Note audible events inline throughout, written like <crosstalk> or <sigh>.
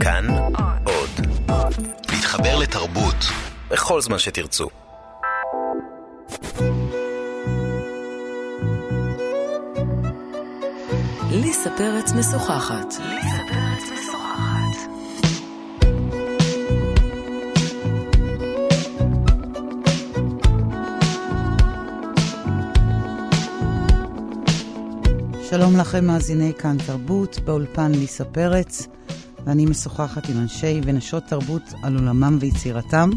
כאן עוד. להתחבר לתרבות בכל זמן שתרצו. ליסה פרץ משוחחת. שלום לכם, מאזיני כאן תרבות, באולפן ליסה פרץ, ואני משוחחת עם אנשי ונשות תרבות על עולמם ויצירתם.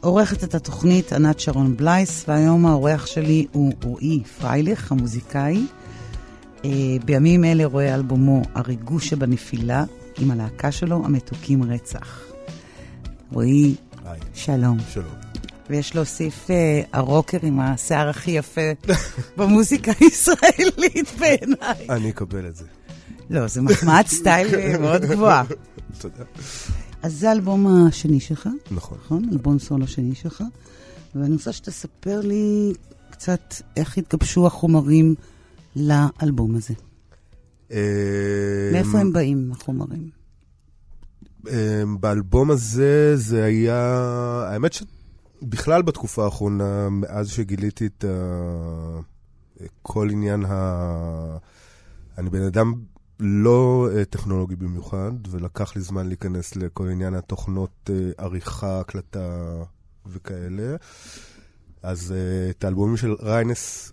עורכת את התוכנית ענת שרון בלייס, והיום האורח שלי הוא רועי פרייליך, המוזיקאי. אה, בימים אלה רואה אלבומו הריגוש שבנפילה, עם הלהקה שלו, המתוקים רצח. רועי, היי, שלום. שלום. ויש להוסיף אה, הרוקר עם השיער הכי יפה <laughs> במוזיקה הישראלית בעיניי. אני אקבל את זה. לא, זה מחמאת סטייל אה, מאוד גבוהה. תודה. אז זה האלבום השני שלך, נכון. נכון? אלבום סולו שני שלך. ואני רוצה שתספר לי קצת איך התגבשו החומרים לאלבום הזה. מאיפה הם באים, החומרים? אמ, באלבום הזה זה היה... האמת שבכלל בתקופה האחרונה, מאז שגיליתי את. כל עניין ה... אני בן אדם לא אה, טכנולוגי במיוחד, ולקח לי זמן להיכנס לכל עניין התוכנות אה, עריכה, הקלטה וכאלה. אז אה, את האלבומים של ריינס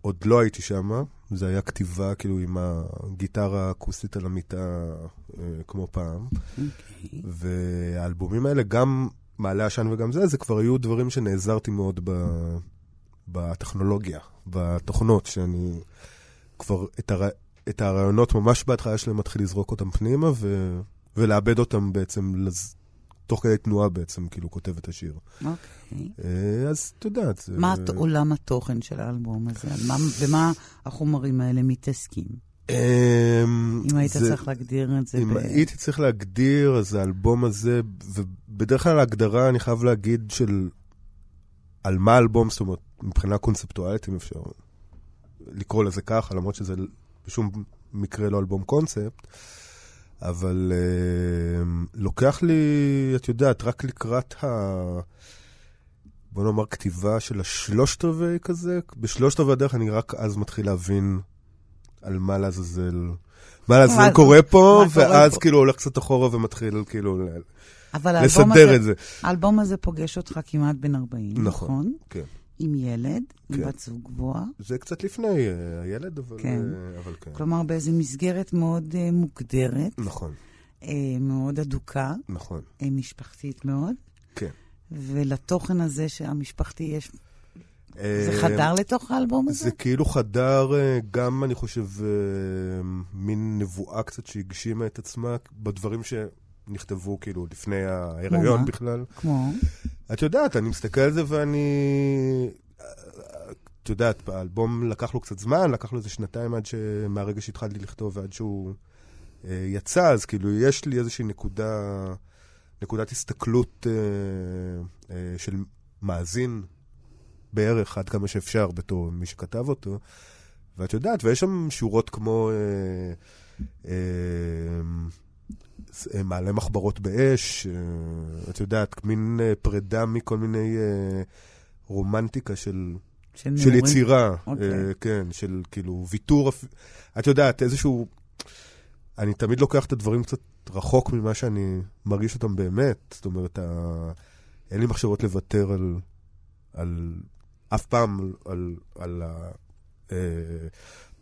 עוד לא הייתי שם, זה היה כתיבה כאילו עם הגיטרה האקוסטית על המיטה כמו פעם. אוקיי. והאלבומים האלה, גם מעלה עשן וגם זה, זה כבר היו דברים שנעזרתי מאוד ב... בטכנולוגיה, בתוכנות, שאני כבר את, הר... את הרעיונות ממש בהתחלה שלהם מתחיל לזרוק אותם פנימה ו... ולאבד אותם בעצם, לז... תוך כדי תנועה בעצם, כאילו כותב את השיר. אוקיי. אה, אז את יודעת. מה הת- עולם התוכן של האלבום הזה? מה- במה החומרים האלה מתעסקים? אמ, אם היית זה- צריך להגדיר את זה אם ב... הייתי צריך להגדיר, אז האלבום הזה, ובדרך כלל ההגדרה, אני חייב להגיד, של על מה האלבום, זאת אומרת, מבחינה קונספטואלית, אם אפשר לקרוא לזה ככה, למרות שזה בשום מקרה לא אלבום קונספט, אבל uh, לוקח לי, את יודעת, רק לקראת ה... בוא נאמר, כתיבה של השלושת רבעי כזה, בשלושת רבעי הדרך אני רק אז מתחיל להבין על מה לעזאזל, מה לעזאזל קורה פה, ואז פה. כאילו הולך קצת אחורה ומתחיל כאילו אבל לסדר הזה- את זה. האלבום הזה פוגש אותך כמעט בן 40, נכון. נכון? כן. עם ילד, עם כן. בת זוג גבוהה. זה קצת לפני אה, הילד, אבל כן. אה, אבל כן. כלומר, באיזו מסגרת מאוד אה, מוגדרת, נכון, מאוד אדוקה, נכון, משפחתית מאוד. כן. ולתוכן הזה שהמשפחתי יש, זה חדר לתוך האלבום הזה? זה כאילו חדר גם, אני חושב, מין נבואה קצת שהגשימה את עצמה בדברים שנכתבו כאילו לפני ההיריון? בכלל. כמו? את יודעת, אני מסתכל על זה ואני... את יודעת, האלבום לקח לו קצת זמן, לקח לו איזה שנתיים עד ש... מהרגע שהתחלתי לכתוב ועד שהוא אה, יצא, אז כאילו יש לי איזושהי נקודה, נקודת הסתכלות אה, אה, של מאזין בערך עד כמה שאפשר בתור מי שכתב אותו. ואת יודעת, ויש שם שורות כמו אה, אה, מעלה מחברות באש, אה, את יודעת, מין אה, פרידה מכל מיני אה, רומנטיקה של, של נעורים? יצירה, אוקיי. אה, כן, של כאילו ויתור, את יודעת, איזשהו... אני תמיד לוקח את הדברים קצת רחוק ממה שאני מרגיש אותם באמת, זאת אומרת, ה... אין לי מחשבות לוותר על, על אף פעם על, על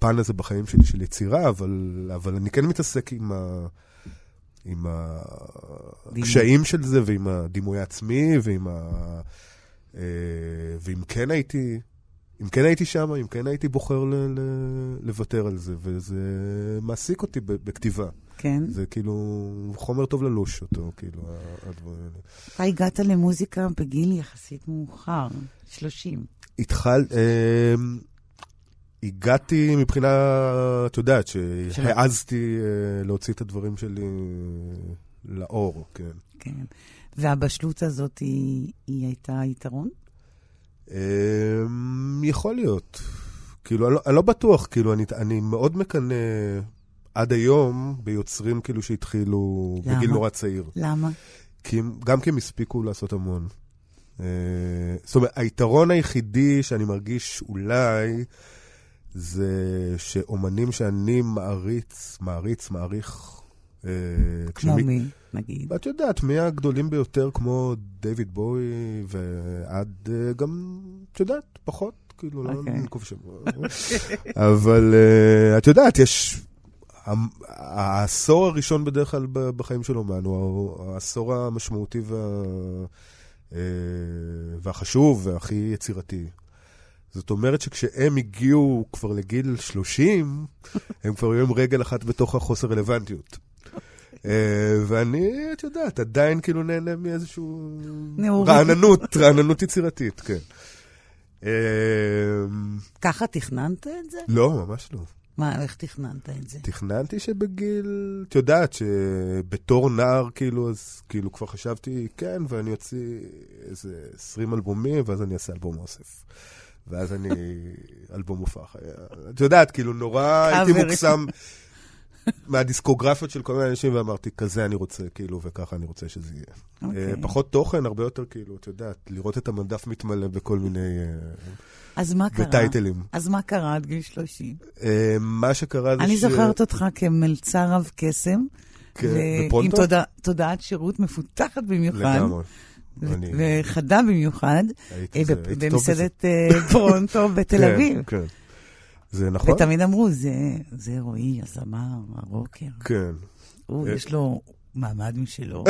הפן הזה בחיים שלי של יצירה, אבל, אבל אני כן מתעסק עם, ה, עם הקשיים של זה ועם הדימוי העצמי ועם ה... אה, ואם כן הייתי, אם כן הייתי שם, אם כן הייתי בוחר ל, ל, לוותר על זה, וזה מעסיק אותי ב- בכתיבה. כן. זה כאילו חומר טוב ללוש אותו, כאילו, הדברים האלה. אתה הגעת למוזיקה בגיל יחסית מאוחר, 30. התחל... אה, הגעתי מבחינה, את יודעת, שהעזתי אה, להוציא את הדברים שלי לאור, כן. כן. והבשלות הזאת היא, היא הייתה יתרון? אה, יכול להיות. כאילו, אני לא, אני לא בטוח, כאילו, אני, אני מאוד מקנא עד היום ביוצרים כאילו שהתחילו למה? בגיל נורא צעיר. למה? כי גם כי הם הספיקו לעשות המון. אה, זאת אומרת, היתרון היחידי שאני מרגיש אולי, זה שאומנים שאני מעריץ, מעריץ, מעריך... אה, כמו כשמי- מי, נגיד? ואת יודעת, מי הגדולים ביותר כמו דיוויד בואי, ועד אה, גם, את יודעת, פחות, כאילו, לא אוקיי. ננקוב שם. אבל אה, את יודעת, יש... העשור הראשון בדרך כלל בחיים של אומן הוא העשור המשמעותי וה... והחשוב והכי יצירתי. זאת אומרת שכשהם הגיעו כבר לגיל 30, <laughs> הם כבר היו עם רגל אחת בתוך החוסר רלוונטיות. אה, ואני, את יודעת, עדיין כאילו נהנה מאיזשהו... רעננות, רעננות יצירתית, כן. אה, ככה תכננת את זה? לא, ממש לא. מה, איך תכננת את זה? תכננתי שבגיל, את יודעת, שבתור נער, כאילו, אז כאילו כבר חשבתי, כן, ואני אוציא איזה 20 אלבומים, ואז אני אעשה אלבום אוסף. ואז אני, אלבום הופך. את יודעת, כאילו, נורא הייתי. מוקסם מהדיסקוגרפיות של כל מיני אנשים, ואמרתי, כזה אני רוצה, כאילו, וככה אני רוצה שזה יהיה. אוקיי. אה, פחות תוכן, הרבה יותר, כאילו, את יודעת, לראות את המדף מתמלא בכל מיני... אה, אז מה קרה? בטייטלים. אז מה קרה עד גיל 30? אה, מה שקרה זה אני ש... זוכרת אותך כמלצר רב קסם. כן, בפרונטו? עם תודע- תודעת שירות מפותחת במיוחד. לגמרי. אני- וחדה במיוחד, אה. במסעדת פרונטו בתל <laughs> כן, אביב. כן. זה נכון? ותמיד אמרו, "זה- זה רועי, הזמר, הרוקר. כן. הוא, אה. יש לו מעמד משלו.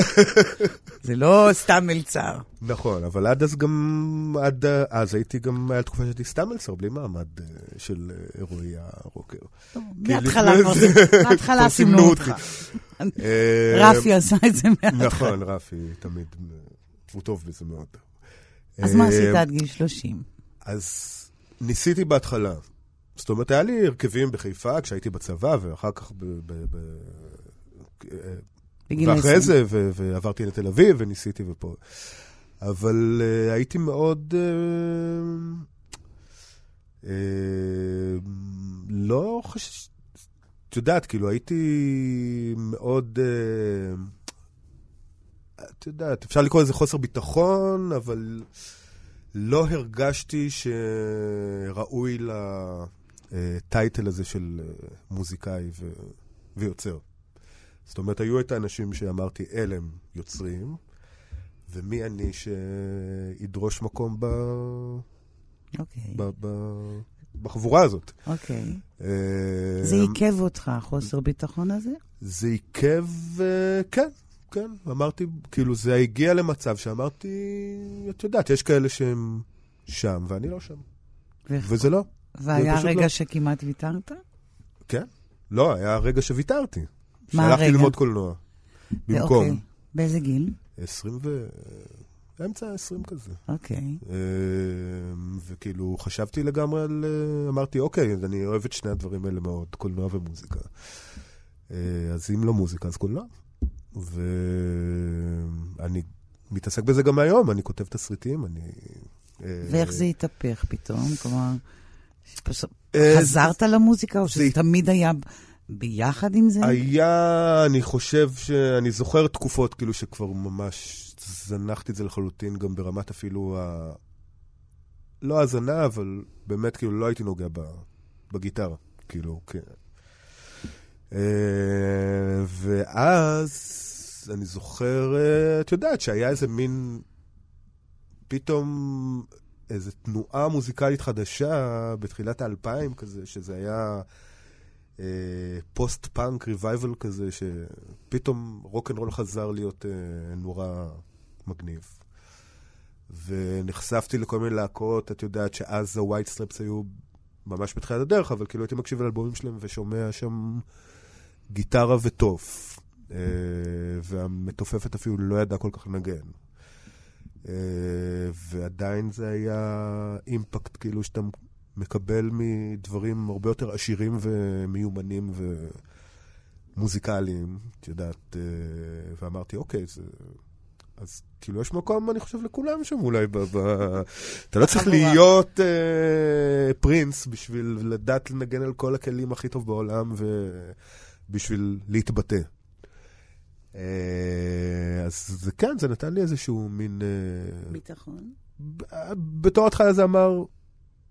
<laughs> זה לא סתם מלצר. נכון, אבל עד אז גם, עד אז הייתי גם, היה תקופה שהייתי סתם מלצר, בלי מעמד אה, של רועי הרוקר. <laughs> מההתחלה סימנו אותך. רפי עשה את זה מההתחלה. נכון, רפי תמיד, הוא טוב בזה מאוד. אז מה אה, עשית עד גיל 30? אז ניסיתי בהתחלה. זאת אומרת, היה לי הרכבים בחיפה כשהייתי בצבא, ואחר כך ב... ב, ב אה, בגיל ואחרי 10. זה, ו- ועברתי לתל אביב, וניסיתי ופה. אבל uh, הייתי מאוד... Uh, uh, לא חש... את יודעת, כאילו, הייתי מאוד... Uh, את יודעת, אפשר לקרוא לזה חוסר ביטחון, אבל לא הרגשתי שראוי לטייטל הזה של אה, מוזיקאי ו... ויוצר. זאת אומרת, היו את האנשים שאמרתי, אלה הם יוצרים, ומי אני שידרוש מקום ב... אוקיי, ב... ב... בחבורה הזאת. אוקיי. אה, זה עיכב אותך, החוסר ביטחון הזה? זה עיכב, אה, כן, כן. אמרתי, כאילו, זה הגיע למצב שאמרתי, את יודעת, יש כאלה שהם שם, ואני לא שם. וזה לא. והיה רגע לא. שכמעט ויתרת? כן. לא, היה רגע שוויתרתי. מה שהלכתי הרגע? ללמוד קולנוע. במקום. אוקיי. באיזה גיל? 20 ו... אמצע ה-20 כזה. אוקיי. אה, וכאילו, חשבתי לגמרי על... אה, אמרתי, אוקיי, אז אני אוהב את שני הדברים האלה מאוד, קולנוע ומוזיקה. אה, אז אם לא מוזיקה, אז קולנוע. ואני מתעסק בזה גם היום, אני כותב תסריטים, אני... אה, ואיך זה התהפך פתאום? כלומר, אה, חזרת למוזיקה, או שזה זה- תמיד היה ביחד עם זה? היה, אני חושב שאני זוכר תקופות כאילו שכבר ממש זנחתי את זה לחלוטין, גם ברמת אפילו ה... לא האזנה, אבל באמת כאילו לא הייתי נוגע ב... בגיטרה, כאילו, כן. אה, ואז אני זוכר, אה, את יודעת, שהיה איזה מין, פתאום איזו תנועה מוזיקלית חדשה בתחילת האלפיים כזה, שזה היה... post punk revival כזה, שפתאום רוקנרול חזר להיות אה, נורא מגניב. ונחשפתי לכל מיני להקות, את יודעת שאז ה White Stripes היו ממש בתחילת הדרך, אבל כאילו הייתי מקשיב לאלבומים שלהם ושומע שם גיטרה וטוף. אה, והמתופפת אפילו לא ידעה כל כך לנגן. אה, ועדיין זה היה אימפקט כאילו שאתה מקבל מדברים הרבה יותר עשירים ומיומנים ומוזיקליים, את יודעת, אה, ואמרתי, אוקיי, זה... אז כאילו יש מקום, אני חושב, לכולם שם אולי. ב... ב... אתה לא צריך. להיות אה, פרינס בשביל לדעת לנגן על כל הכלים הכי טוב בעולם, ו... בשביל להתבטא. אה, אז זה כן, זה נתן לי איזשהו מין... אה, ביטחון? בתור התחלה זה אמר,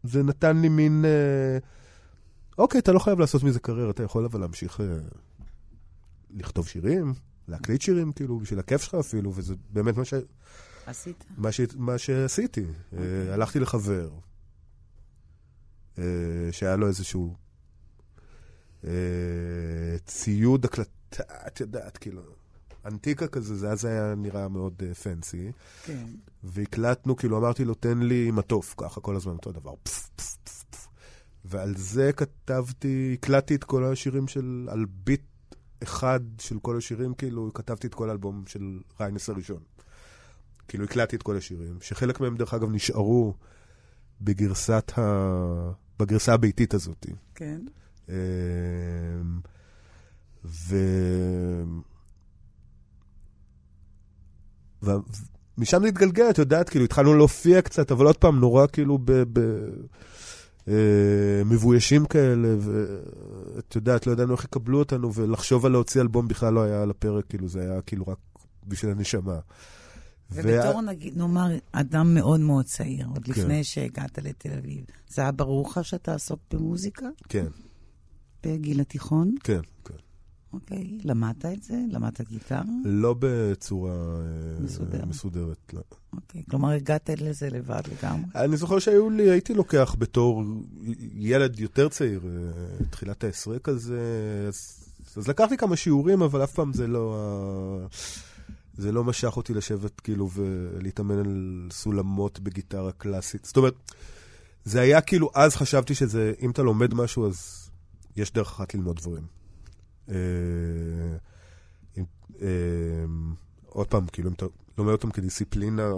זה נתן לי מין... אה, אוקיי, אתה לא חייב לעשות מזה קריירה, אתה יכול אבל להמשיך לכתוב שירים, להקליט שירים, כאילו, בשביל הכיף שלך אפילו, וזה באמת מה ש... עשית? מה, ש... מה שעשיתי. Okay. אוקיי. הלכתי לחבר, שהיה לו איזשהו ציוד הקלטה, את יודעת, כאילו... אנטיקה כזה, זה אז היה נראה מאוד פנסי. אה, כן. והקלטנו, כאילו אמרתי לו, תן לי מטוף, ככה כל הזמן אותו דבר. פס, פס, פס, פס. ועל זה כתבתי, הקלטתי את כל השירים של, על ביט אחד של כל השירים, כאילו כתבתי את כל האלבום של ריינס הראשון. כאילו הקלטתי את כל השירים, שחלק מהם דרך אגב נשארו בגרסת ה... בגרסה הביתית הזאת. כן. אמ, ו... ומשם זה התגלגל, את יודעת, כאילו, התחלנו להופיע קצת, אבל עוד פעם, נורא כאילו ב... ב... אה, מבוישים כאלה, ואת יודעת, לא ידענו איך יקבלו אותנו, ולחשוב על להוציא אלבום בכלל לא היה על הפרק, כאילו, זה היה כאילו רק בשביל הנשמה. ובתור, וה... נגיד, נאמר, אדם מאוד מאוד צעיר, עוד כן. לפני שהגעת לתל אביב, זה היה ברור לך שאתה עסוק במוזיקה? כן. בגיל התיכון? כן, כן. אוקיי, למדת את זה? למדת גיטרה? לא בצורה אה, מסודרת. מסודרת, לא. אוקיי, כלומר הגעת לזה לבד לגמרי? אני זוכר שהיו לי, הייתי לוקח בתור ילד יותר צעיר, אה, תחילת העשרה כזה, אז, אז לקחתי כמה שיעורים, אבל אף פעם זה לא... זה לא משך אותי לשבת כאילו ולהתאמן על סולמות בגיטרה קלאסית. זאת אומרת, זה היה כאילו, אז חשבתי שזה, אם אתה לומד משהו, אז יש דרך אחת ללמוד דברים. אה, אה, עוד פעם, כאילו, אם אתה לומד אותם כדיסציפלינה,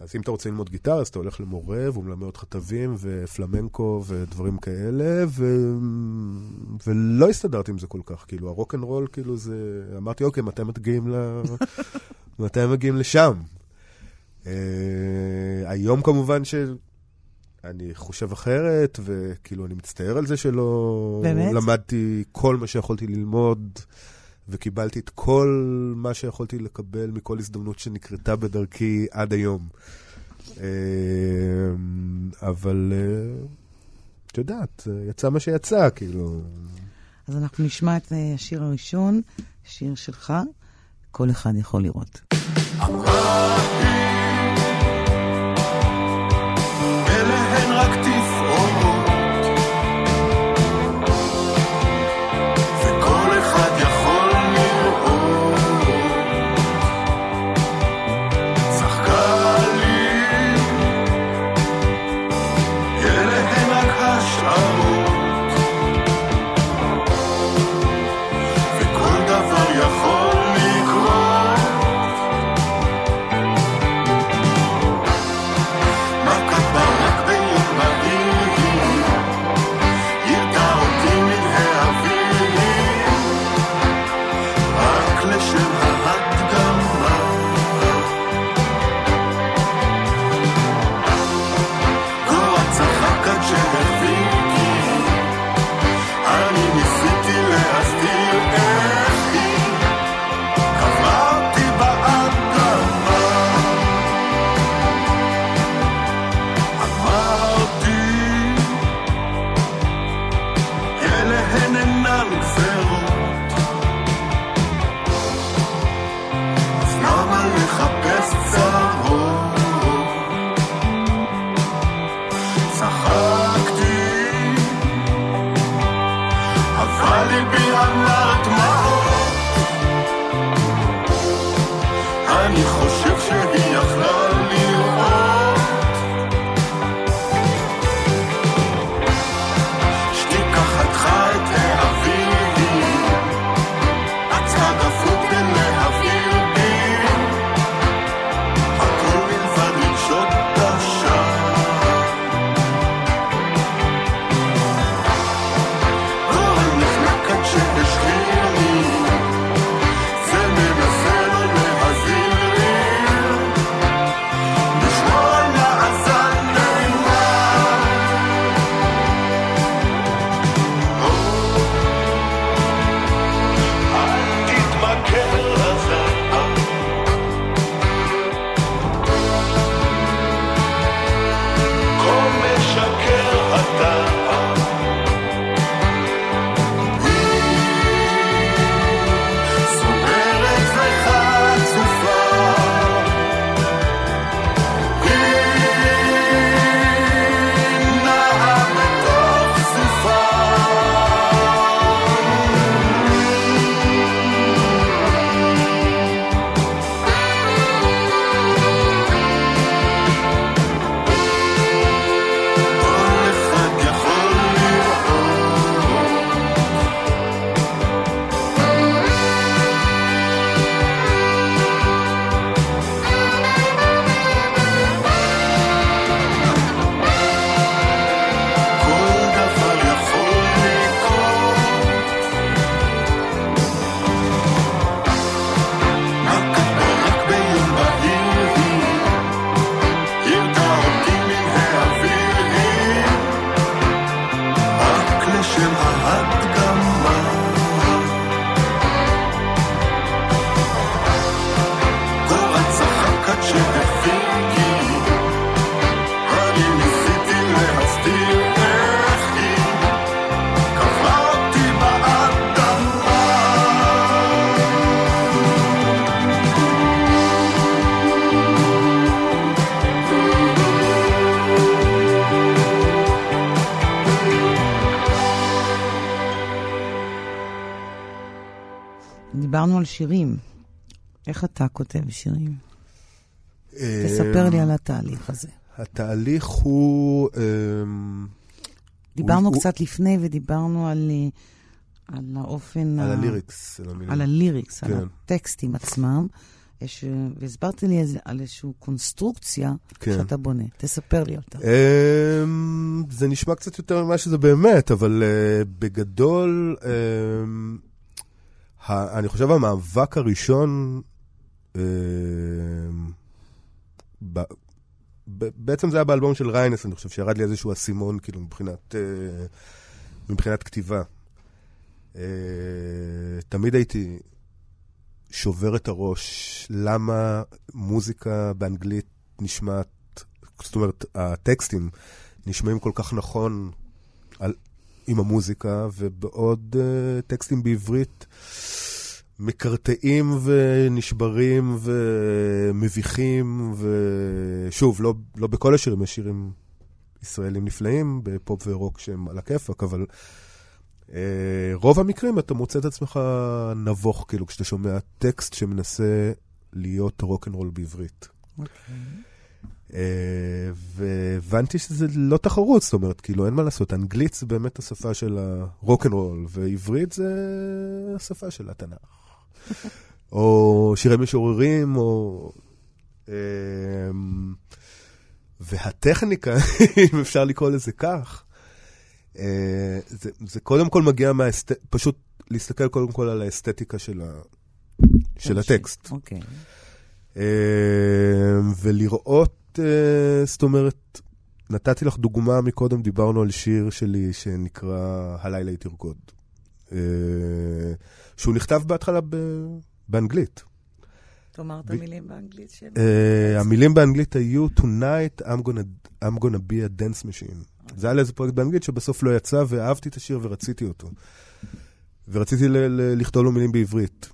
אז אם אתה רוצה ללמוד גיטרה, אז אתה הולך למורה, והוא מלמד אותך תווים ופלמנקו ודברים כאלה, ו... ולא הסתדרתי עם זה כל כך. כאילו, הרוק אנד רול, כאילו זה... אמרתי, אוקיי, מתי מגיעים ל... <laughs> מתי מגיעים לשם? Uh, היום כמובן ש... אני חושב אחרת, וכאילו אני מצטער על זה שלא... באמת? למדתי כל מה שיכולתי ללמוד, וקיבלתי את כל מה שיכולתי לקבל מכל הזדמנות שנקרתה בדרכי עד היום. אה, אבל אה, את יודעת, יצא מה שיצא, כאילו. אז אנחנו נשמע את אה, השיר הראשון, שיר שלך, כל אחד יכול לראות. דיברנו שירים. איך אתה כותב שירים? תספר לי על התהליך הזה. התהליך הוא... אמ, דיברנו קצת לפני ודיברנו על, אה, על האופן... על הליריקס, על המילים. על הליריקס, על כן. הטקסטים עצמם. יש, אה, והסברת לי על איזושהי קונסטרוקציה כן. שאתה בונה. תספר לי אותה. אמ, זה נשמע קצת יותר ממה שזה באמת, אבל uh, בגדול, ה, אני חושב המאבק הראשון, ב, בעצם זה היה באלבום של ריינס, אני חושב שירד לי איזשהו אסימון, כאילו, מבחינת, uh, מבחינת כתיבה. Uh, תמיד הייתי שובר את הראש, למה מוזיקה באנגלית נשמעת זאת אומרת, הטקסטים נשמעים כל כך נכון עם המוזיקה, ובעוד אה, טקסטים בעברית מקרטעים ונשברים ומביכים, ושוב, לא, לא בכל השירים, יש שירים ישראלים נפלאים בפופ ורוק שהם על הכיפאק, אבל אה, רוב המקרים אתה מוצא את עצמך נבוך, כאילו, כשאתה שומע טקסט שמנסה להיות רוקנרול בעברית. אה, והבנתי שזה לא תחרות, זאת אומרת, כאילו, אין מה לעשות, אנגלית זה באמת השפה של הרוקנרול, ועברית זה השפה של התנ"ך. <laughs> או שירי משוררים, או... אמ, והטכניקה, <laughs> אם אפשר לקרוא לזה כך, אה, זה, זה קודם כל מגיע מהאסת... פשוט להסתכל קודם כל על האסתטיקה של, ה... של הטקסט. אוקיי. אה, ולראות, אה, זאת אומרת, נתתי לך דוגמה מקודם, דיברנו על שיר שלי שנקרא "הלילה היא תרקוד", אה, שהוא נכתב בהתחלה באנגלית. תאמר את המילים באנגלית שלי. אה, המילים באנגלית היו Tonight I'm gonna, I'm gonna be a dance machine. זה היה לאיזה פרויקט באנגלית שבסוף לא יצא, ואהבתי את השיר ורציתי אותו. ורציתי לכתוב לו מילים בעברית.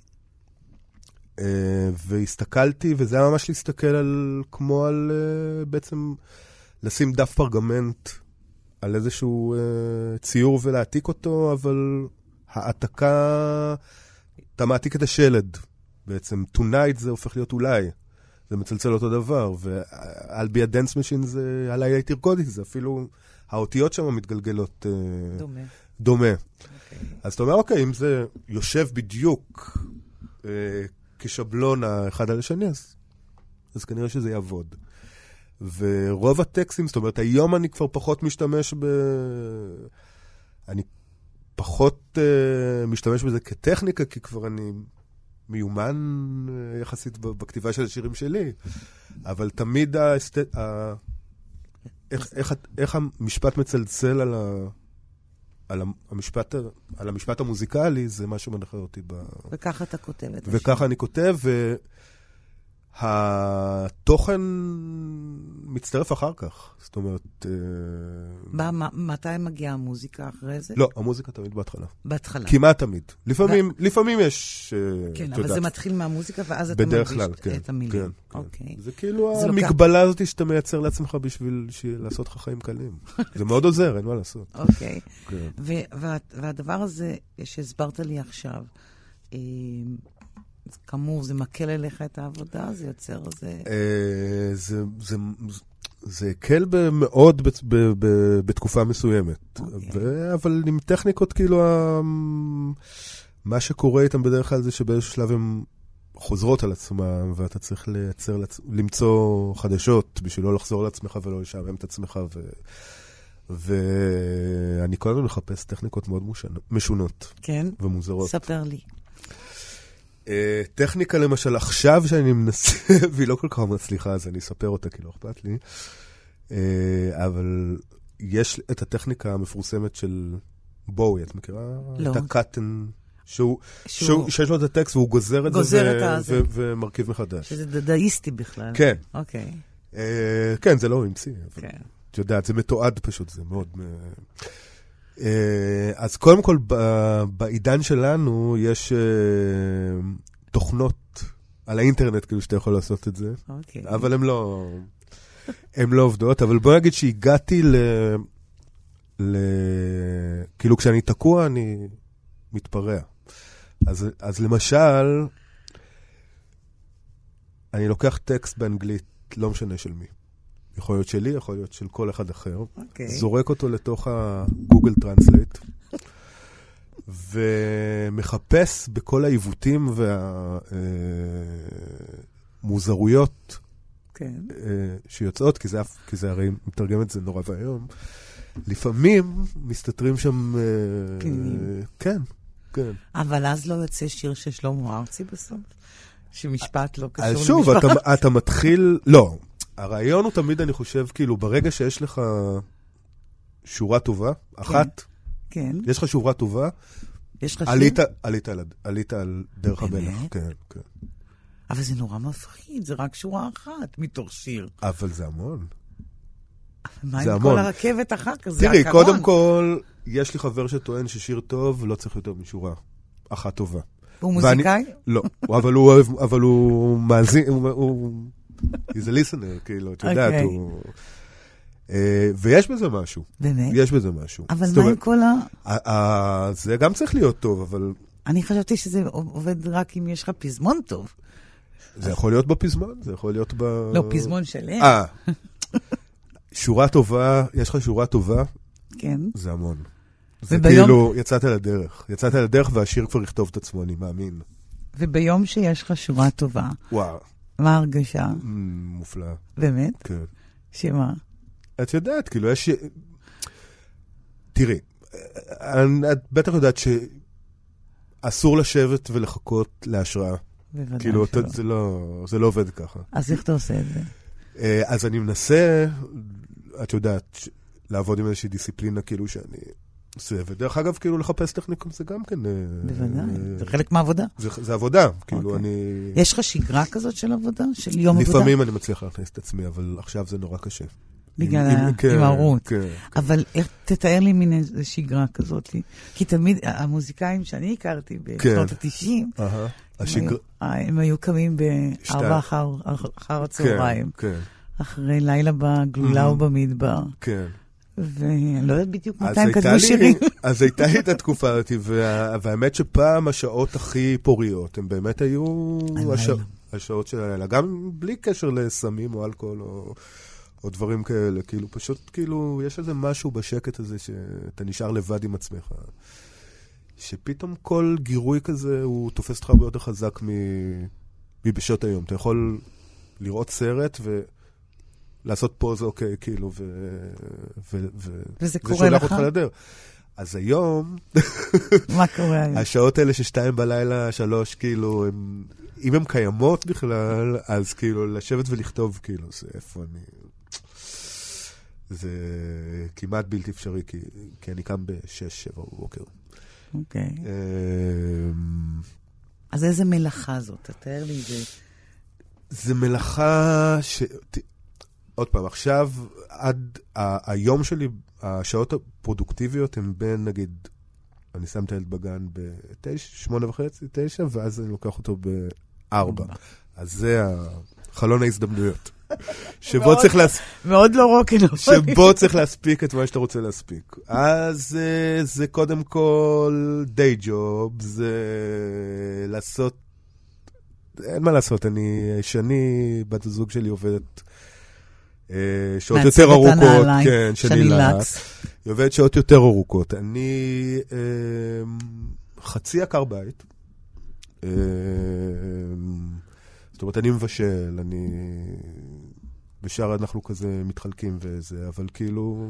אה, והסתכלתי, וזה היה ממש להסתכל על, כמו על אה, בעצם לשים דף פרגמנט על איזשהו אה, ציור ולהעתיק אותו, אבל העתקה, אתה מעתיק את השלד בעצם. Tonight זה הופך להיות אולי. זה מצלצל אותו דבר, ו I'll be the dance machine זה הלילה תרקוד זה אפילו, האותיות שם מתגלגלות אה, דומה. דומה. אוקיי. אז אתה אומר, אוקיי, אם זה יושב בדיוק אה, כשבלון האחד על השני, אז, אז כנראה שזה יעבוד. ורוב הטקסטים, זאת אומרת, היום אני כבר פחות משתמש ב... אני פחות אה, משתמש בזה כטכניקה, כי כבר אני מיומן אה, יחסית בכתיבה של השירים שלי. אבל תמיד האסת... ה... איך, איך, איך המשפט מצלצל על, ה... על המשפט, על המשפט המוזיקלי, זה מה שמנחה אותי ב... וככה אתה כותב את השיר. וככה אני כותב, והתוכן מצטרף אחר כך. זאת אומרת... אה, בא- מה- מתי מגיעה המוזיקה אחרי זה? לא, המוזיקה תמיד בהתחלה. בהתחלה. כמעט תמיד. לפעמים, לפעמים יש... אה, כן, אבל זה יודעת, מתחיל מהמוזיקה, ואז אתה מרגיש כלל, כן. את המילים. כן, כן. אוקיי. זה כאילו זה לוקח- המגבלה הזאת שאתה מייצר לעצמך בשביל לעשות לך חיים קלים. <laughs> זה מאוד עוזר, אין מה לעשות. אוקיי. כן. ו- וה- והדבר הזה שהסברת לי עכשיו, אה, כאמור, זה מקל עליך את העבודה, זה יוצר איזה... אה, זה, זה, זה הקל מאוד ב, ב, ב, בתקופה מסוימת. אוקיי. ו, אבל עם טכניקות, כאילו, מה שקורה איתם בדרך כלל זה שבאיזשהו שלב הן חוזרות על עצמן, ואתה צריך לייצר, למצוא חדשות בשביל לא לחזור לעצמך ולא לשעמם את עצמך. ו, ואני כל הזמן מחפש טכניקות מאוד משונות כן? ומוזרות. ספר לי. אה, טכניקה למשל עכשיו שאני מנסה, <laughs> והיא לא כל כך מצליחה, אז אני אספר אותה כי לא אכפת לי, אה, אבל יש את הטכניקה המפורסמת של בואי, את מכירה? לא. את הקאטן, שהוא, שהוא- שהוא, שיש לו את הטקסט והוא גוזר את גוזר זה את ו- הזה. ו- ומרכיב מחדש. שזה דדאיסטי בכלל. כן, אוקיי, אה, כן, זה לא המציא, אבל כן. את יודעת, זה מתועד פשוט, זה מאוד... אה, אז קודם כל, בעידן שלנו יש אה, תוכנות על האינטרנט, כאילו, שאתה יכול לעשות את זה, אוקיי. אבל הן לא... הן לא עובדות, אבל בוא נגיד שהגעתי ל... ל... כאילו, כשאני תקוע, אני מתפרע. אז, אז למשל, אני לוקח טקסט באנגלית, לא משנה של מי. יכול להיות שלי, יכול להיות של כל אחד אחר. אוקיי. Okay. זורק אותו לתוך ה Google Translate, ומחפש בכל העיוותים והמוזרויות כן. אה, שיוצאות, כי זה, כי זה הרי מתרגם את זה נורא ואיום. לפעמים מסתתרים שם... אה, כן. כן, כן. אבל אז לא יוצא שיר של שלמה ארצי בסוף? שמשפט לא קשור אז למשפט? שוב, אתה, אתה מתחיל... לא, הרעיון הוא תמיד, אני חושב, כאילו, ברגע שיש לך שורה טובה, אחת, כן. יש לך שורה טובה, יש לך שיר? עלית, עלית, על, עלית על דרך באמת? המלך. כן, כן. אבל זה נורא מפחיד, זה רק שורה אחת מתוך שיר. אבל זה המון. מה זה עם המון. כל הרכבת אחר כך? זה תראי, הקרון. קודם כל, יש לי חבר שטוען ששיר טוב לא צריך יותר משורה אחת טובה. הוא ואני- מוזיקאי? לא, אבל הוא אוהב, אבל הוא מאזין, הוא... הוא... he's a listener, כאילו, את יודעת, אוקיי. הוא... אה, ויש בזה משהו, באמת? יש בזה משהו. אבל מה עם כל ה... זה גם צריך להיות טוב, אבל אני חשבתי שזה עובד רק אם יש לך פזמון טוב. זה יכול להיות בפזמון, זה יכול להיות ב... לא, פזמון שלם. אה, שורה טובה, יש לך שורה טובה, כן. זה המון. זה וביום- כאילו, יצאת לדרך. יצאת לדרך והשיר כבר יכתוב את עצמו, אני מאמין. וביום שיש לך שורה טובה, וואו, מה ההרגשה? מ, מופלא, באמת? כן. שמה? את יודעת, כאילו, יש... תראי, את בטח יודעת שאסור לשבת ולחכות להשראה. בוודאי כאילו, שלא. זה לא, זה לא עובד ככה. אז איך אתה עושה את זה? אה, אז אני מנסה, את יודעת, לעבוד עם איזושהי דיסציפלינה, כאילו, שאני עושה. ודרך אגב, כאילו, לחפש טכניקום זה גם כן... אה, בוודאי, אה, זה חלק מהעבודה. זה, זה עבודה, כאילו, אוקיי. אני... יש לך שגרה כזאת של עבודה? של יום עבודה? לפעמים אני מצליח להכניס את עצמי, אבל עכשיו זה נורא קשה. בגלל עם- ה- עם- כן, ההימהרות. כן. אבל איך, תתאר לי מין איזה שגרה כזאת. כי תמיד, המוזיקאים שאני הכרתי בשנות כן. ה-90, אהה. השגר... הם היו קמים. בארבע אחר אחר הצהריים, כן, אחרי לילה בגלולה Mhm. או במדבר, כן. ואני לא יודעת בדיוק מתי הם כתבו שירים. אז הייתה לי את התקופה הזאת, וה- והאמת שפעם השעות הכי פוריות, הן באמת היו הלילה. הש- השעות של הלילה, גם בלי קשר לסמים או אלכוהול או... או דברים כאלה, כאילו, פשוט, כאילו, יש איזה משהו בשקט הזה שאתה נשאר לבד עם עצמך. שפתאום כל גירוי כזה, הוא תופס אותך הרבה יותר חזק מ- מבשעות היום. אתה יכול לראות סרט ולעשות פוזה, אוקיי, כאילו, ו... ו... ו... וזה קורה שולח לך? אותך לדרך. אז היום, <laughs> מה קורה היום? השעות האלה ששתיים בלילה, שלוש, כאילו, הם, אם הן קיימות בכלל, אז כאילו, לשבת ולכתוב, כאילו, זה איפה אני... זה כמעט בלתי אפשרי, כי, כי אני קם בשש, שבע בבוקר. אוקיי. אמ, אז איזה מלאכה זאת? תתאר לי את זה. זה מלאכה ש... עוד פעם, עכשיו, עד ה- היום שלי, השעות הפרודוקטיביות הן בין, נגיד, אני שם את הילד בגן בתשע, שמונה וחצי, תשע, ואז אני לוקח אותו בארבע. אז זה חלון ההזדמנויות. <laughs> שבו צריך, להס... מאוד לא רוקנרול. שבו צריך להספיק את מה שאתה רוצה להספיק. אז אה, זה קודם כל דיי ג'וב, זה לעשות... אין מה לעשות, אני... שני, בת הזוג שלי עובדת שעות מעצבת יותר ארוכות. כן, לקס. לקס. היא עובדת שעות יותר ארוכות. אני אה, חצי עקר בית. אה, זאת אומרת, אני מבשל, אני... בשאר אנחנו כזה מתחלקים וזה, אבל כאילו...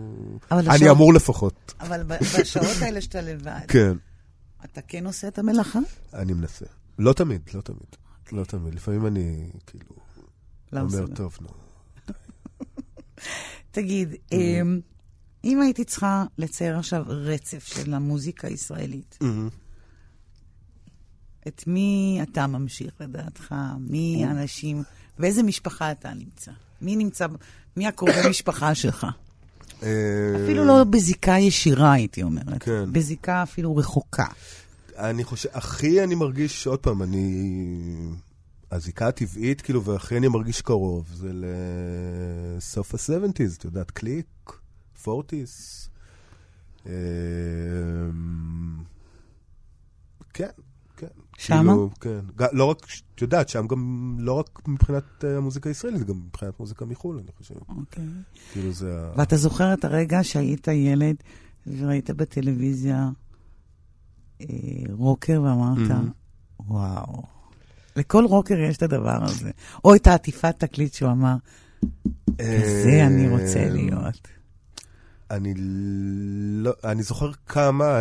אבל אני השעות- אמור לפחות. אבל בשעות האלה שאתה לבד, כן, אתה כן עושה את המלאכה? אני מנסה. לא תמיד, לא תמיד. לא תמיד. לפעמים אני כאילו לא אומר. טוב, נו. תגיד, אמ, אם הייתי צריכה לצייר עכשיו רצף של המוזיקה הישראלית, את מי אתה ממשיך לדעתך? מי האנשים? באיזה משפחה אתה נמצא? מי נמצא, מי הקרובי <coughs> משפחה שלך? אפילו לא בזיקה ישירה, הייתי אומרת. כן. בזיקה אפילו רחוקה. אני חושב, הכי אני מרגיש, עוד פעם, אני... הזיקה הטבעית, כאילו, והכי אני מרגיש קרוב, זה לסוף ה-70's, את יודעת, קליק, פורטיס. אמ, כן, כן. שמה? כאילו, כן. לא רק, את יודעת, שם גם, לא רק מבחינת אה, המוזיקה הישראלית, גם מבחינת מוזיקה מחו"ל, אני חושב. אוקיי. כאילו זה ה... ואתה זוכר את הרגע שהיית ילד וראית בטלוויזיה אה, רוקר ואמרת, Mhm. וואו, לכל רוקר יש את הדבר הזה. או את העטיפת תקליט שהוא אמר, כזה אני רוצה אה, להיות. אני לא, אני זוכר כמה,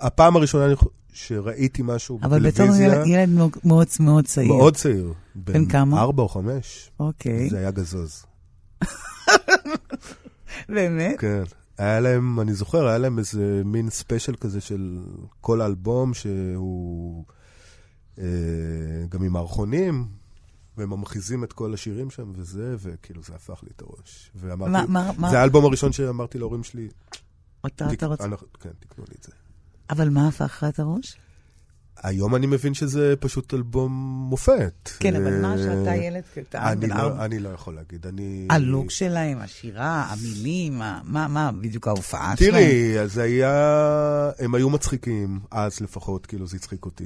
הפעם הראשונה שראיתי משהו אבל בתור בטלוויזיה, ילד, ילד מאוד- מאוד צעיר. מאוד צעיר. בן כמה? ארבע או חמש. אוקיי, זה היה גזוז. <laughs> באמת? כן. היה להם, אני זוכר, היה להם איזה מין ספיישל כזה של כל האלבום, שהוא גם עם מערכונים, והם ממחיזים את כל השירים שם וזה, וכאילו זה הפך לי את הראש. ואמרתי, מה- מה- מה- זה האלבום הראשון שאמרתי להורים שלי, אתה תק- אתה רוצה... אנחנו- כן, תקנו לי את זה. אבל מה הפך לך את הראש? היום אני מבין שזה פשוט אלבום מופת. כן, אבל מה אה, שאתה ילד קטן, אני לא-. אני לא יכול להגיד, אני... הלוק שלהם, השירה, המילים, מה, מה, בדיוק ההופעה שלהם? תראי, אז היה... הם היו מצחיקים, אז לפחות, כאילו זה הצחיק אותי.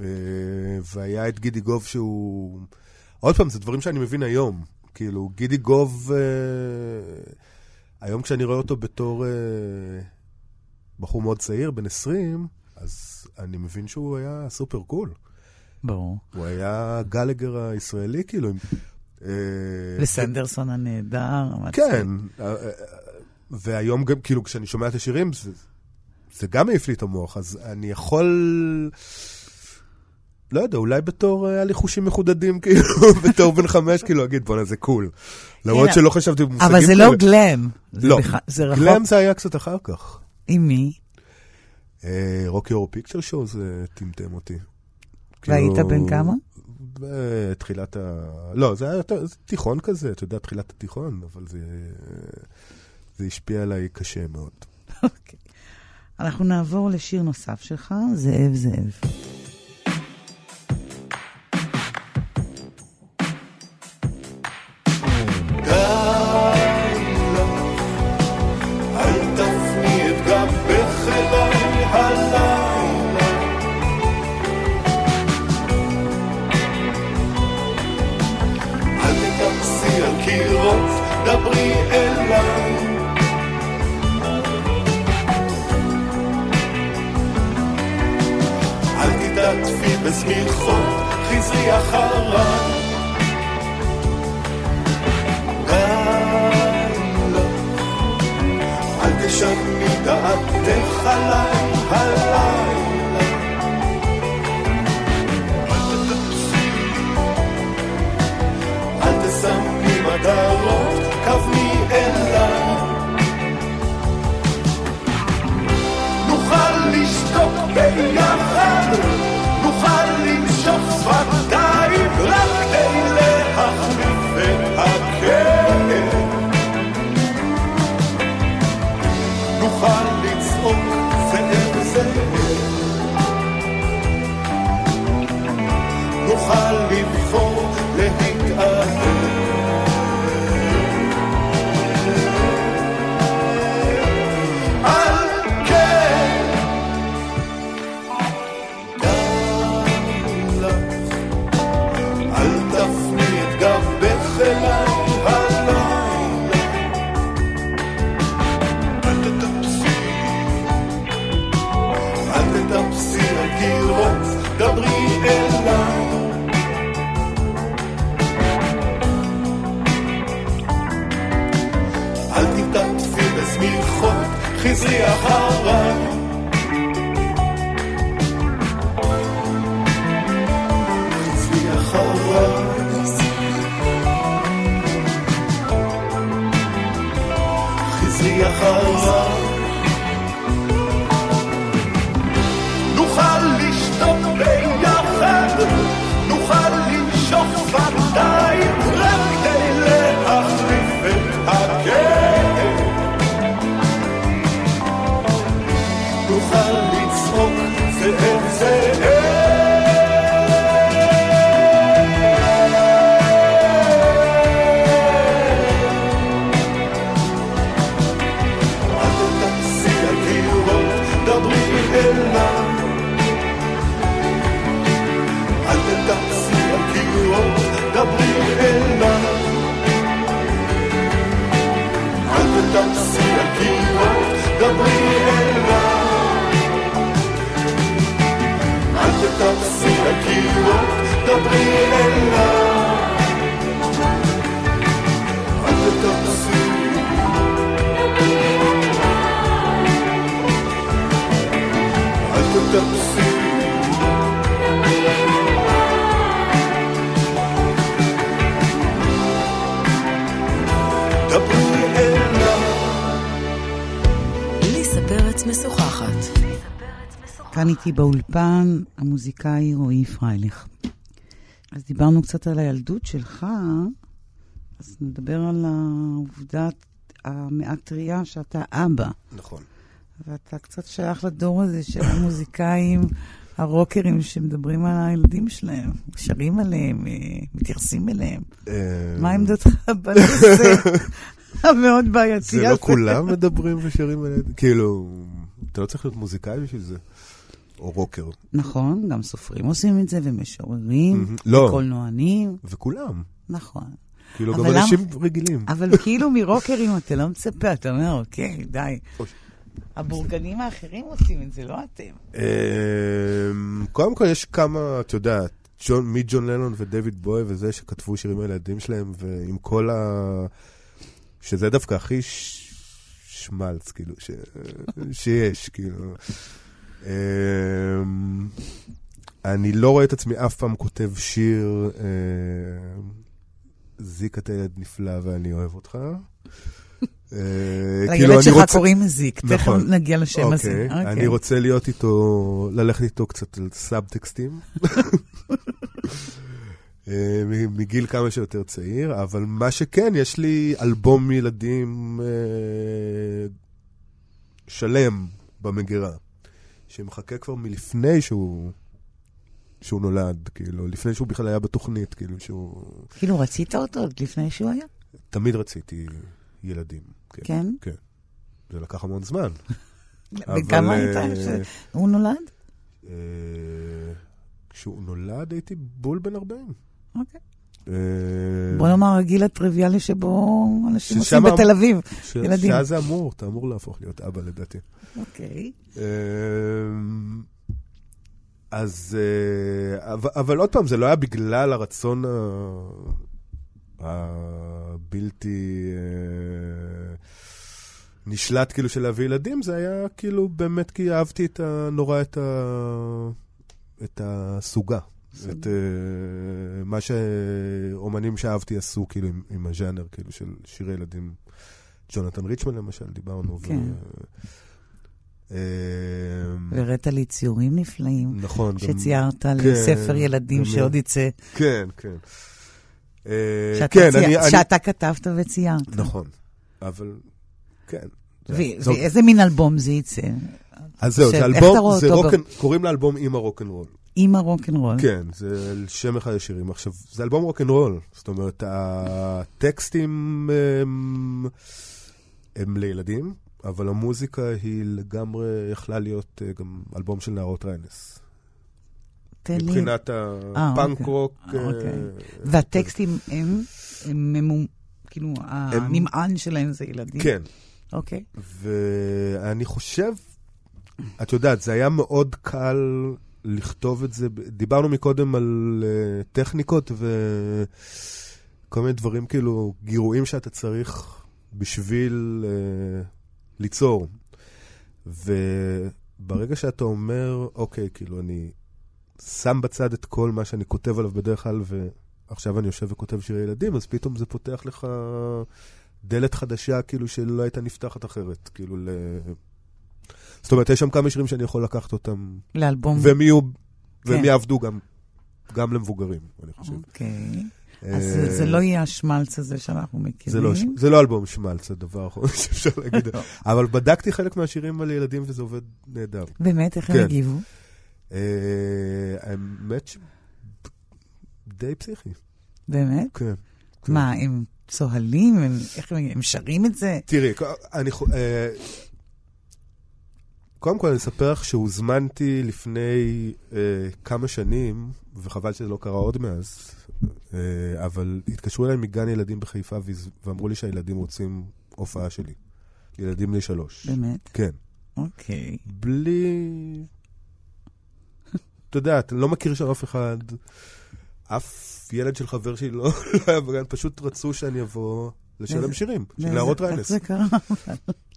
אה, והיה את גידי גוב שהוא... עוד פעם, זה דברים שאני מבין היום. כאילו, גידי גוב, אה, היום כשאני רואה אותו בתור אה, בחור מאוד צעיר, בן 20, אז אני מבין שהוא היה סופר קול. ברור. הוא היה גלגר הישראלי, כאילו. וסנדרסון הנהדר. כן, והיום גם, כאילו, כשאני שומע את השירים, זה, זה גם העיף לי את המוח, אז אני יכול... לא יודע, אולי בתור, אה, היה לי חושים מחודדים, <laughs> כאילו, בתור בן חמש, כאילו, להגיד, בואנה, זה קול. למרות שלא חשבתי במושגים כאלה. אבל זה לא גלם. לא. גלם זה היה קצת אחר כך. עם מי? רוקי אורו פיקצ'ר שואו זה טמטם אותי. והיית כאילו, בן כמה? בתחילת ה... לא, זה היה יותר, זה תיכון כזה, אתה יודע, תחילת התיכון, אבל זה, זה השפיע עליי קשה מאוד. אוקיי. אנחנו נעבור לשיר נוסף שלך, זאב זאב. תתעטפי בשמיכות, חזרי אחריי. די לך אל תשני דעתך עליי הלילה. אל תשמי מטרות, כווני אליי. נוכל לשתוק ביחד, כאן איתי באולפן המוזיקאי רועי פרייליך. אז דיברנו קצת על הילדות שלך, אז נדבר על העובדה המעט טריה שאתה אבא. נכון. ואתה קצת שייך לדור הזה של המוזיקאים <laughs> הרוקרים שמדברים על הילדים שלהם, שרים עליהם, אה, מתייחסים אליהם. אה, מה עמדתך <laughs> בנושא המאוד בעייתי זה הזה? לא כולם מדברים ושרים עליהם? כאילו, אתה לא צריך להיות מוזיקאי בשביל זה. או רוקר. נכון, גם סופרים עושים את זה, ומשוררים. לא. וקולנוענים, וכולם. נכון. כאילו, גם אנשים רגילים. אבל כאילו מרוקרים אתה לא מצפה, אתה אומר, אוקיי, די. אוי. הבורגנים האחרים עושים את זה, לא אתם. אמ, קודם כל, יש כמה, את יודעת, ג'ון, מג'ון לנון ודייוויד בוי וזה, שכתבו שירים על הילדים שלהם, ועם כל ה... שזה דווקא הכי. שמלץ, כאילו, ש... שיש, כאילו. אמ, אני לא רואה את עצמי אף פעם כותב שיר, אמ, זיק אתה ילד נפלא ואני אוהב אותך. אה, כאילו, לילד שלך קוראים מזיק, תכף נכון. נגיע לשם הזה. אוקיי, אני רוצה להיות איתו, ללכת איתו קצת על סאבטקסטים. <laughs> אה, מגיל כמה שיותר צעיר, אבל מה שכן, יש לי אלבום ילדים אה, שלם במגירה, שמחכה כבר מלפני שהוא, שהוא נולד, כאילו, לפני שהוא בכלל היה בתוכנית, כאילו, שהוא... כאילו, רצית אותו עוד לפני שהוא היה? תמיד רציתי ילדים. כן? כן. זה לקח המון זמן. <laughs> אבל, היית אה, שהוא נולד? אה, כשהוא נולד הייתי בול בן 40. אוקיי. אה, בוא נאמר, הגיל הטריוויאלי שבו אנשים עושים בתל אמ- אביב. ש- ילדים. שאז זה אמור, אתה אמור להפוך להיות אבא לדעתי. אוקיי. אה, אז, אה, אבל, אבל עוד פעם, זה לא היה בגלל הרצון הבלתי אה, נשלט כאילו של להביא ילדים, זה היה כאילו באמת כי אהבתי את ה, נורא את, ה, את הסוגה. את uh, מה שאומנים שאהבתי עשו, כאילו, עם, הז'אנר, כאילו, של שירי ילדים. ג'ונתן ריצ'מן, למשל, דיברנו. כן. ו... והראית לי ציורים נפלאים, נכון. גם- שציירת כן, ספר ילדים גם- שעוד יצא, כן, כן. אה, שאתה כן, צי- אני... אני- שאתה כתבת וציירת. נכון, אבל... כן. זה- ו- זו- ואיזה מין אלבום זה יצא? אז זהו, זה אלבום, זה רוקן, קוראים לאלבום עם הרוקנרול. עם הרוקנרול. כן, זה שם אחד השירים. עכשיו, זה אלבום רוקנרול, זאת אומרת, הטקסטים הם, הם לילדים, אבל המוזיקה היא לגמרי יכלה להיות אה, גם אלבום של נערות ריינס. מבחינת אה, הפאנק אוקיי. רוק. אה, אה, אוקיי. והטקסטים הם, הם, כאילו, הנמען שלהם זה ילדים. כן, אוקיי. ואני חושב, את יודעת, זה היה מאוד קל לכתוב את זה. דיברנו מקודם על uh, טכניקות וכל מיני דברים, כאילו, גירויים שאתה צריך בשביל uh, ליצור. וברגע שאתה אומר, אוקיי, כאילו, אני שם בצד את כל מה שאני כותב עליו בדרך כלל, ועכשיו אני יושב וכותב שירי ילדים, אז פתאום זה פותח לך דלת חדשה, כאילו, שלא הייתה נפתחת אחרת. כאילו, ל... זאת אומרת, יש שם כמה שירים שאני יכול לקחת אותם, לאלבום. והם יהיו, כן. והם יעבדו גם, גם למבוגרים, אני חושב. אוקיי. אז אה, זה- זה לא יהיה השמלץ הזה שאנחנו זה לא, מכירים. זה לא אלבום שמלץ, זה הדבר האחרון <laughs> שאפשר להגיד. <laughs> אבל בדקתי חלק מהשירים על ילדים וזה עובד נהדר. באמת, איך הם כן. הגיבו? אה, האמת ש... די פסיכי, באמת? כן. כן. מה, הם צוהלים? הם- איך הם הם שרים את זה? תראי, אני... קודם כל, אני אספר לך שהוזמנתי לפני אה, כמה שנים, וחבל שזה לא קרה עוד מאז, אה, אבל התקשרו אליי מגן ילדים בחיפה והז- ואמרו לי שהילדים רוצים הופעה שלי. ילדים בני שלוש. באמת? כן. אוקיי. בלי... אתה יודע, אתה לא מכיר שם אף אחד. אף ילד של חבר שלי לא לא היה בגן, פשוט רצו שאני אבוא לשלם איזה- שירים, של נערות איך. זה קרה?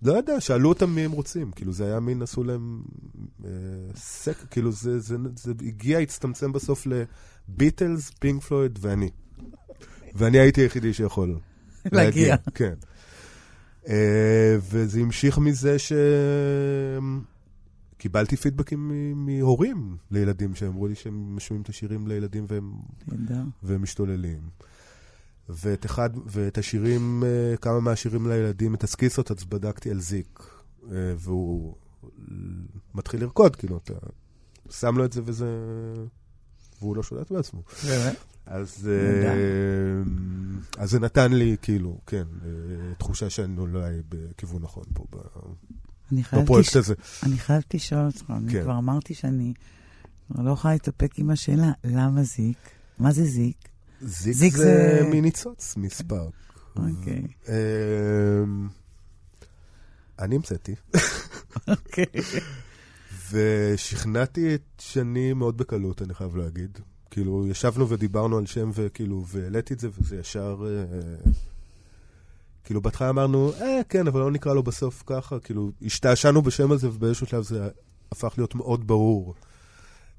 לא יודע, שאלו אותם מי הם רוצים. כאילו, זה היה מין, עשו להם אה, סק, כאילו, זה, זה, זה הגיע, הצטמצם בסוף לביטלס, פינק פלויד ואני. ואני הייתי היחידי שיכול להגיע. כן. אה, וזה המשיך מזה ש... קיבלתי פידבקים מהורים לילדים שאמרו לי שהם משמיעים את השירים לילדים והם. והם משתוללים. ואת אחד, ואת השירים, אה, כמה מהשירים לילדים, את הסקיצות, אז בדקתי על זיק. אה, והוא מתחיל לרקוד, כאילו, אתה שם לו את זה וזה... והוא לא שולט בעצמו. באמת? אז. אה, אז זה נתן לי, כאילו, כן, תחושה שאני אולי בכיוון נכון פה, בפרויקט הזה. אני חייבת לשאול אותך, אני כן. כבר אמרתי שאני לא יכולה להתאפק עם השאלה, למה זיק? מה זה זיק? זיק, זיק זה זה- מניצוץ, מספר. אוקיי. אמ, אני המצאתי, אוקיי. ושכנעתי את שני מאוד בקלות, אני חייב להגיד. כאילו, ישבנו ודיברנו על שם, וכאילו, והעליתי את זה, וזה ישר... אה, כאילו, בהתחלה אמרנו, אה, כן, אבל לא נקרא לו בסוף ככה. כאילו, השתעשענו בשם הזה, ובאיזשהו שלב זה הפך להיות מאוד ברור.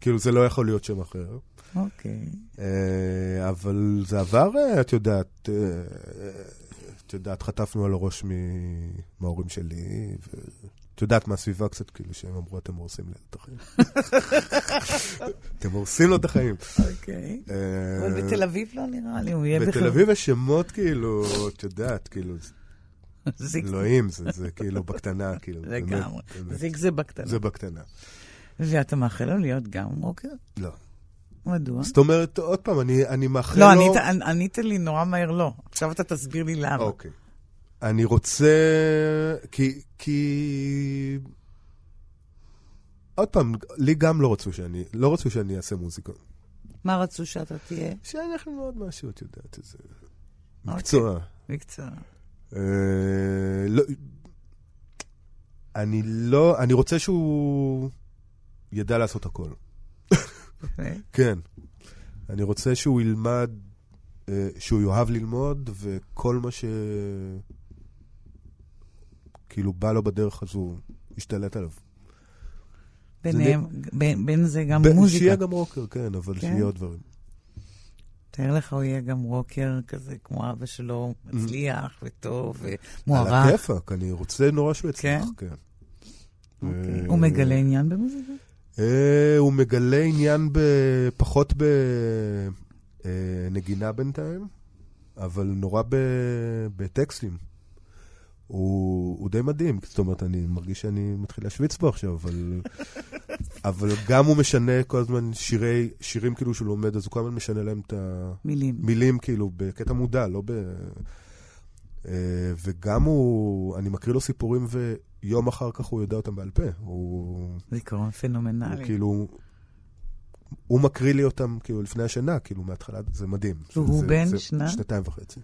כאילו, זה לא יכול להיות שם אחר. אוקיי. אה, אבל זה עבר, אה, את יודעת, אה, את יודעת, חטפנו על הראש מההורים שלי, ואת יודעת, מהסביבה קצת, כאילו, שהם אמרו, אתם הורסים לי את החיים. <laughs> אתם הורסים לו את החיים. אוקיי. אבל בתל אביב לא נראה לי, הוא יהיה בתל אביב יש שמות, כאילו, את יודעת, כאילו, <laughs> אלוהים, זה כאילו בקטנה, כאילו. לגמרי. זיק זה בקטנה. זה בקטנה. ואתה מאחל לו להיות גם רוקר? לא. מדוע? זאת אומרת, עוד פעם, אני אני מאחל לא, לו... ענית- ענ- ענית לי נורא מהר לא. עכשיו אתה תסביר לי למה. אוקיי. אני רוצה... כי... כי... עוד פעם, לי גם לא רצו שאני... לא רצו שאני אעשה מוזיקה. מה רצו שאתה תהיה? הולך ללמוד משהו, את יודעת, איזה... אוקיי. מקצוע. מקצוע. אה, לא... אני לא... אני רוצה שהוא ידע לעשות הכל. אוקיי. כן. אני רוצה שהוא ילמד, אה, שהוא יאהב ללמוד, וכל מה ש... כאילו בא לו בדרך הזו, ישתלט עליו. ביניהם, בין- בין זה גם ב- מוזיקה. שיהיה גם רוקר, כן, אבל כן? שיהיה עוד דברים. תאר לך, הוא יהיה גם רוקר כזה, כמו אבא שלו, מצליח וטוב על ומוערך. הכיפאק, אני רוצה נורא שהוא יצליח, כן? כן. אוקיי. הוא מגלה עניין במוזיקה? אה, הוא מגלה עניין פחות בנגינה בינתיים, אבל נורא ב- בטקסטים. הוא, הוא די מדהים, זאת אומרת, אני מרגיש שאני מתחיל להשוויץ בו עכשיו, אבל, <laughs> אבל גם הוא משנה כל הזמן שירי, שירים כאילו שהוא לומד, אז הוא כל הזמן משנה להם את מילים. המילים כאילו בקטע מודע, לא ב... אה, וגם הוא, אני מקריא לו סיפורים ויום אחר כך הוא יודע אותם בעל פה. הוא, זיכרון הוא פנומנלי. כאילו, הוא מקריא לי אותם כאילו לפני השינה, כאילו מההתחלה, זה מדהים. והוא זה- בן זה שנה? שנתיים וחצי.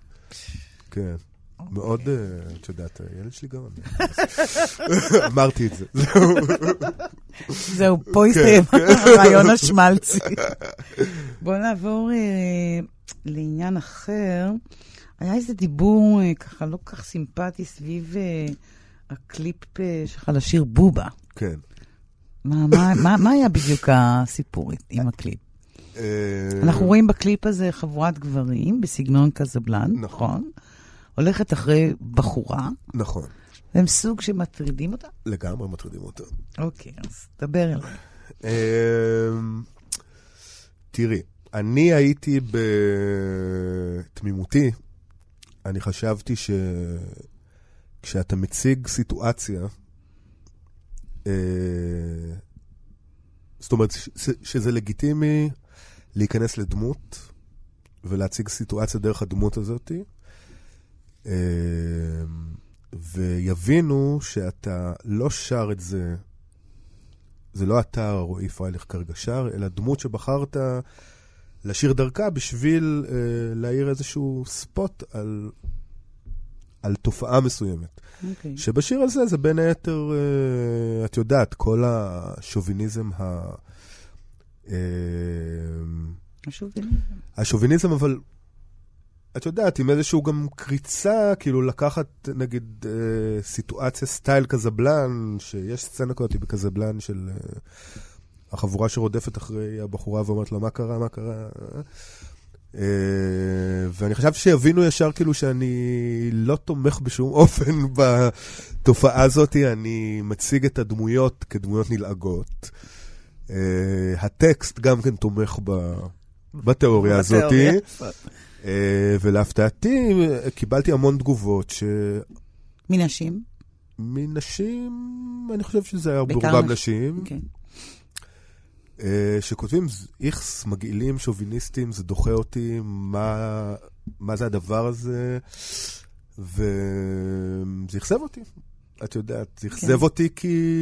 כן. אוקיי. מאוד, אה, את יודעת, הילד שלי גאון. <laughs> אמרתי את זה. זהו, פה הסתיים הרעיון השמלצי. בואו נעבור אה, לעניין אחר. היה איזה דיבור אה, ככה לא כל כך סימפטי סביב הקליפ אה, שלך לשיר בובה. כן. מה- מה- מה מה היה בדיוק הסיפור עם הקליפ? אה, אנחנו רואים בקליפ הזה חבורת גברים בסגנון קזבלן, נכון. נכון? הולכת אחרי בחורה, נכון. והם סוג שמטרידים אותה? לגמרי מטרידים אותו. אוקיי, אז דבר אליי. אמ, תראי, אני הייתי בתמימותי, אני חשבתי שכשאתה מציג סיטואציה, אה, זאת אומרת, שזה לגיטימי להיכנס לדמות ולהציג סיטואציה דרך הדמות הזאת, אה, ויבינו שאתה לא שר את זה זה לא אתה, רועי פרייליך כרגע שר, אלא דמות שבחרת לשיר דרכה בשביל אה, להעיר איזשהו ספוט על, על תופעה מסוימת. אוקיי. שבשיר הזה זה בין היתר, אה, את יודעת, כל השוביניזם ה... אה, השוביניזם. השוביניזם, אבל את יודעת, עם איזשהו גם קריצה, כאילו לקחת, נגיד, אה, סיטואציה סטייל קזבלן, שיש סצנה כזאת בקזבלן של אה, החבורה שרודפת אחרי הבחורה ואומרת לה, מה קרה, מה קרה? אה, ואני חשבתי שיבינו ישר כאילו שאני לא תומך בשום <laughs> אופן בתופעה הזאת, אני מציג את הדמויות כדמויות נלעגות. אה, הטקסט גם כן תומך ב... בתיאוריה הזאת. אה, ולהפתעתי, קיבלתי המון תגובות ש... מנשים? מנשים, אני חושב שזה היה ברובם נשים. כן. אה, שכותבים, איכס, מגעילים, שוביניסטים, זה דוחה אותי, מה, מה זה הדבר הזה, וזה אכזב אותי. את יודעת, זה אכזב כן. אותי כי...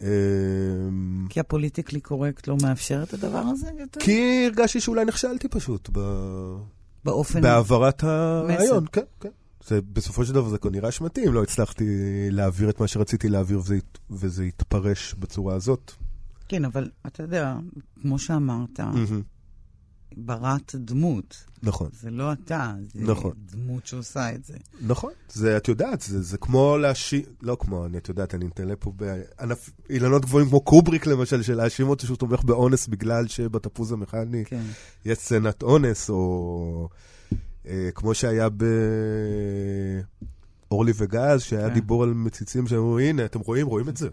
אמ, כי הפוליטיקלי קורקט לא מאפשר את הדבר הזה יותר? כי הרגשתי שאולי נכשלתי פשוט ב... באופן... בהעברת הרעיון, כן, כן. זה, בסופו של דבר זה כנראה אשמתי אם לא הצלחתי להעביר את מה שרציתי להעביר וזה, וזה יתפרש בצורה הזאת. כן, אבל אתה יודע, כמו שאמרת. בראת דמות. נכון. זה לא אתה, זה נכון. דמות שעושה את זה. נכון. זה, את יודעת, זה, זה כמו להאשים, לא כמו, אני, את יודעת, אני נתנלה פה בענף, אילנות גבוהים כמו קובריק למשל, של להאשים אותו שהוא תומך באונס בגלל שבתפוז המכני כן. יש סצנת אונס, או אה, כמו שהיה ב... אורלי וגז, שהיה כן. דיבור על מציצים שאמרו, הנה, אתם רואים, רואים את זה.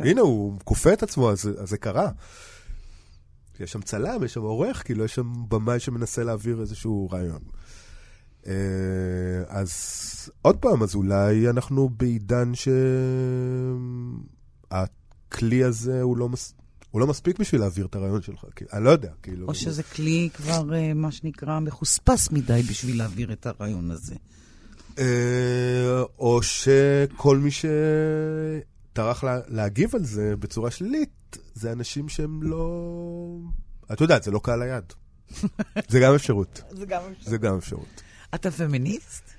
<laughs> הנה, הוא כופה את עצמו, אז, אז זה קרה. יש שם צלם, יש שם עורך, כאילו יש שם במאי שמנסה להעביר איזשהו רעיון. אה, אז עוד פעם, אז אולי אנחנו בעידן שהכלי הזה הוא לא, מס... הוא לא מספיק בשביל להעביר את הרעיון שלך, אני לא יודע, כאילו... או שזה כלי כבר, אה, מה שנקרא, מחוספס מדי בשביל להעביר את הרעיון הזה. אה, או שכל מי שטרח להגיב על זה בצורה שלילית, זה אנשים שהם לא... את יודעת, זה לא קהל היד. זה גם אפשרות. <laughs> זה גם אפשרות. זה גם אפשרות. אתה פמיניסט?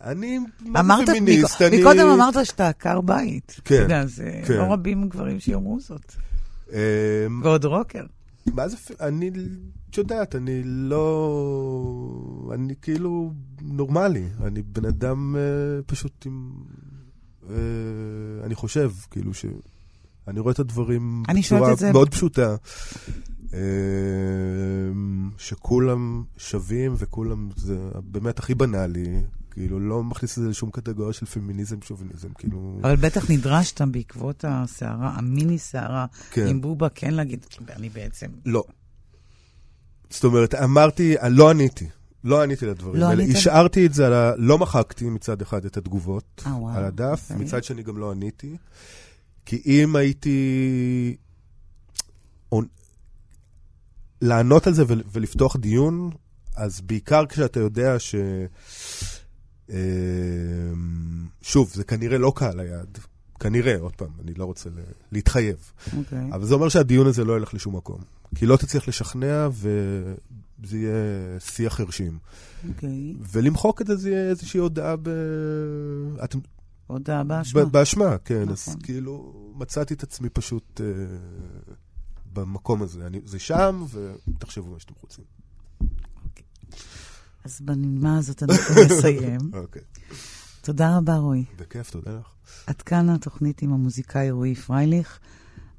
אני, זה פמיניסט? אני... מקודם אמרת שאתה עקר בית. כן, אתה יודע, זה כן. לא רבים גברים שיאמרו זאת. אמ, ועוד רוקר. מה זה, אני, את יודעת, אני לא... אני כאילו נורמלי. אני בן אדם אה, פשוט עם... אני חושב, כאילו, ש... אני רואה את הדברים בצורה מאוד פשוטה. אמ, שכולם שווים וכולם, זה באמת הכי בנאלי. כאילו, לא מכניס את זה לשום קטגוריה של פמיניזם, שוביניזם, כאילו... אבל בטח נדרשת בעקבות הסערה, המיני סערה, כן. עם בובה, כן להגיד, אני בעצם... לא. זאת אומרת, אמרתי, לא עניתי. לא עניתי לדברים לא האלה. השארתי את זה, על ה... לא מחקתי מצד אחד את התגובות 아, אה, על הדף, okay. אוקיי. מצד שני גם לא עניתי. כי אם הייתי... לענות על זה ולפתוח דיון, אז בעיקר כשאתה יודע ש... אמ, שוב, זה כנראה לא קהל היעד. כנראה, עוד פעם, אני לא רוצה להתחייב. Okay. אוקיי. אבל זה אומר שהדיון הזה לא ילך לשום מקום. כי לא תצליח לשכנע וזה יהיה שיח חרשים. אוקיי. ולמחוק את זה, זה יהיה איזושהי הודעה ב... אתם... הודעה באשמה. באשמה, כן. נכון. אז כאילו, מצאתי את עצמי פשוט אה, במקום הזה. אני, זה שם, ותחשבו מה שאתם רוצים. אוקיי. אז בנימה הזאת אנחנו נסיים. <laughs> אוקיי. תודה רבה, רועי. בכיף, תודה לך. עד כאן התוכנית עם המוזיקאי רועי פרייליך.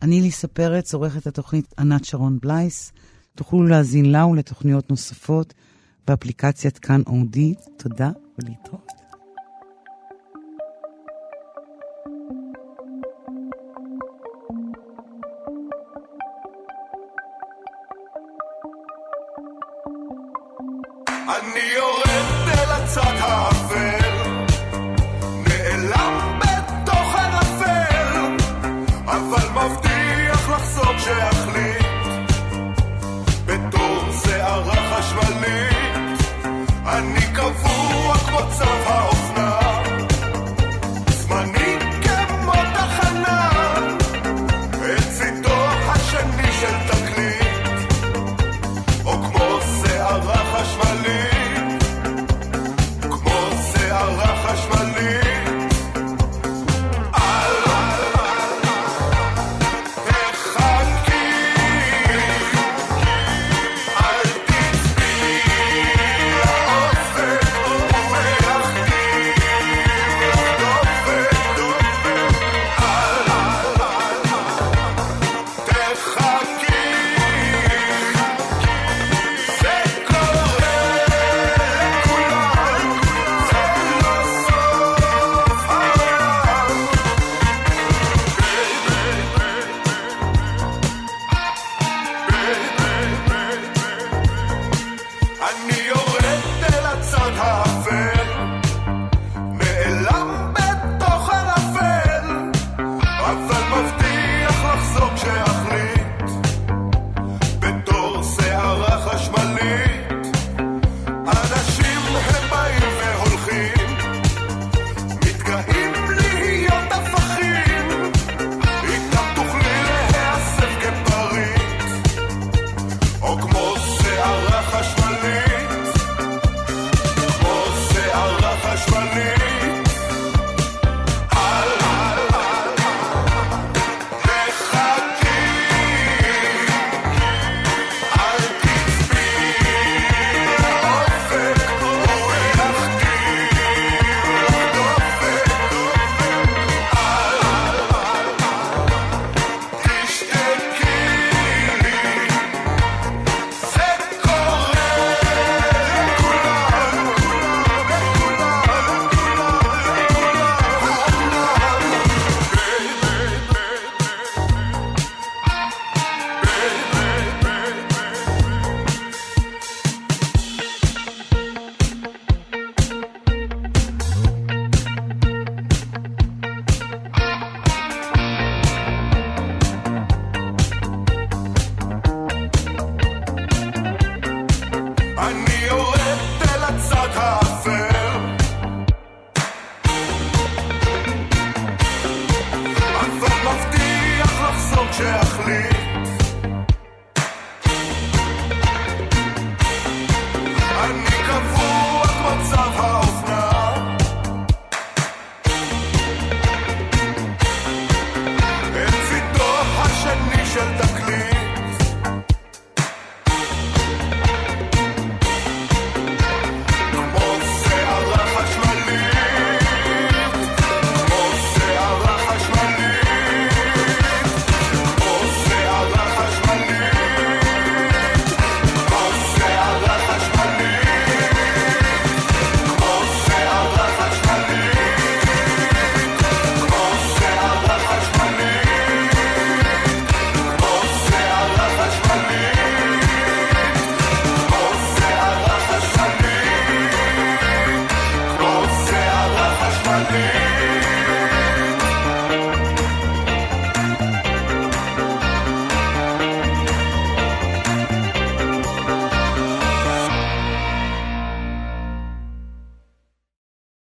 אני ליסה פרץ, עורכת התוכנית ענת שרון בלייס. תוכלו להאזין לה ולתוכניות נוספות באפליקציית כאן אודי. תודה ולהתראות.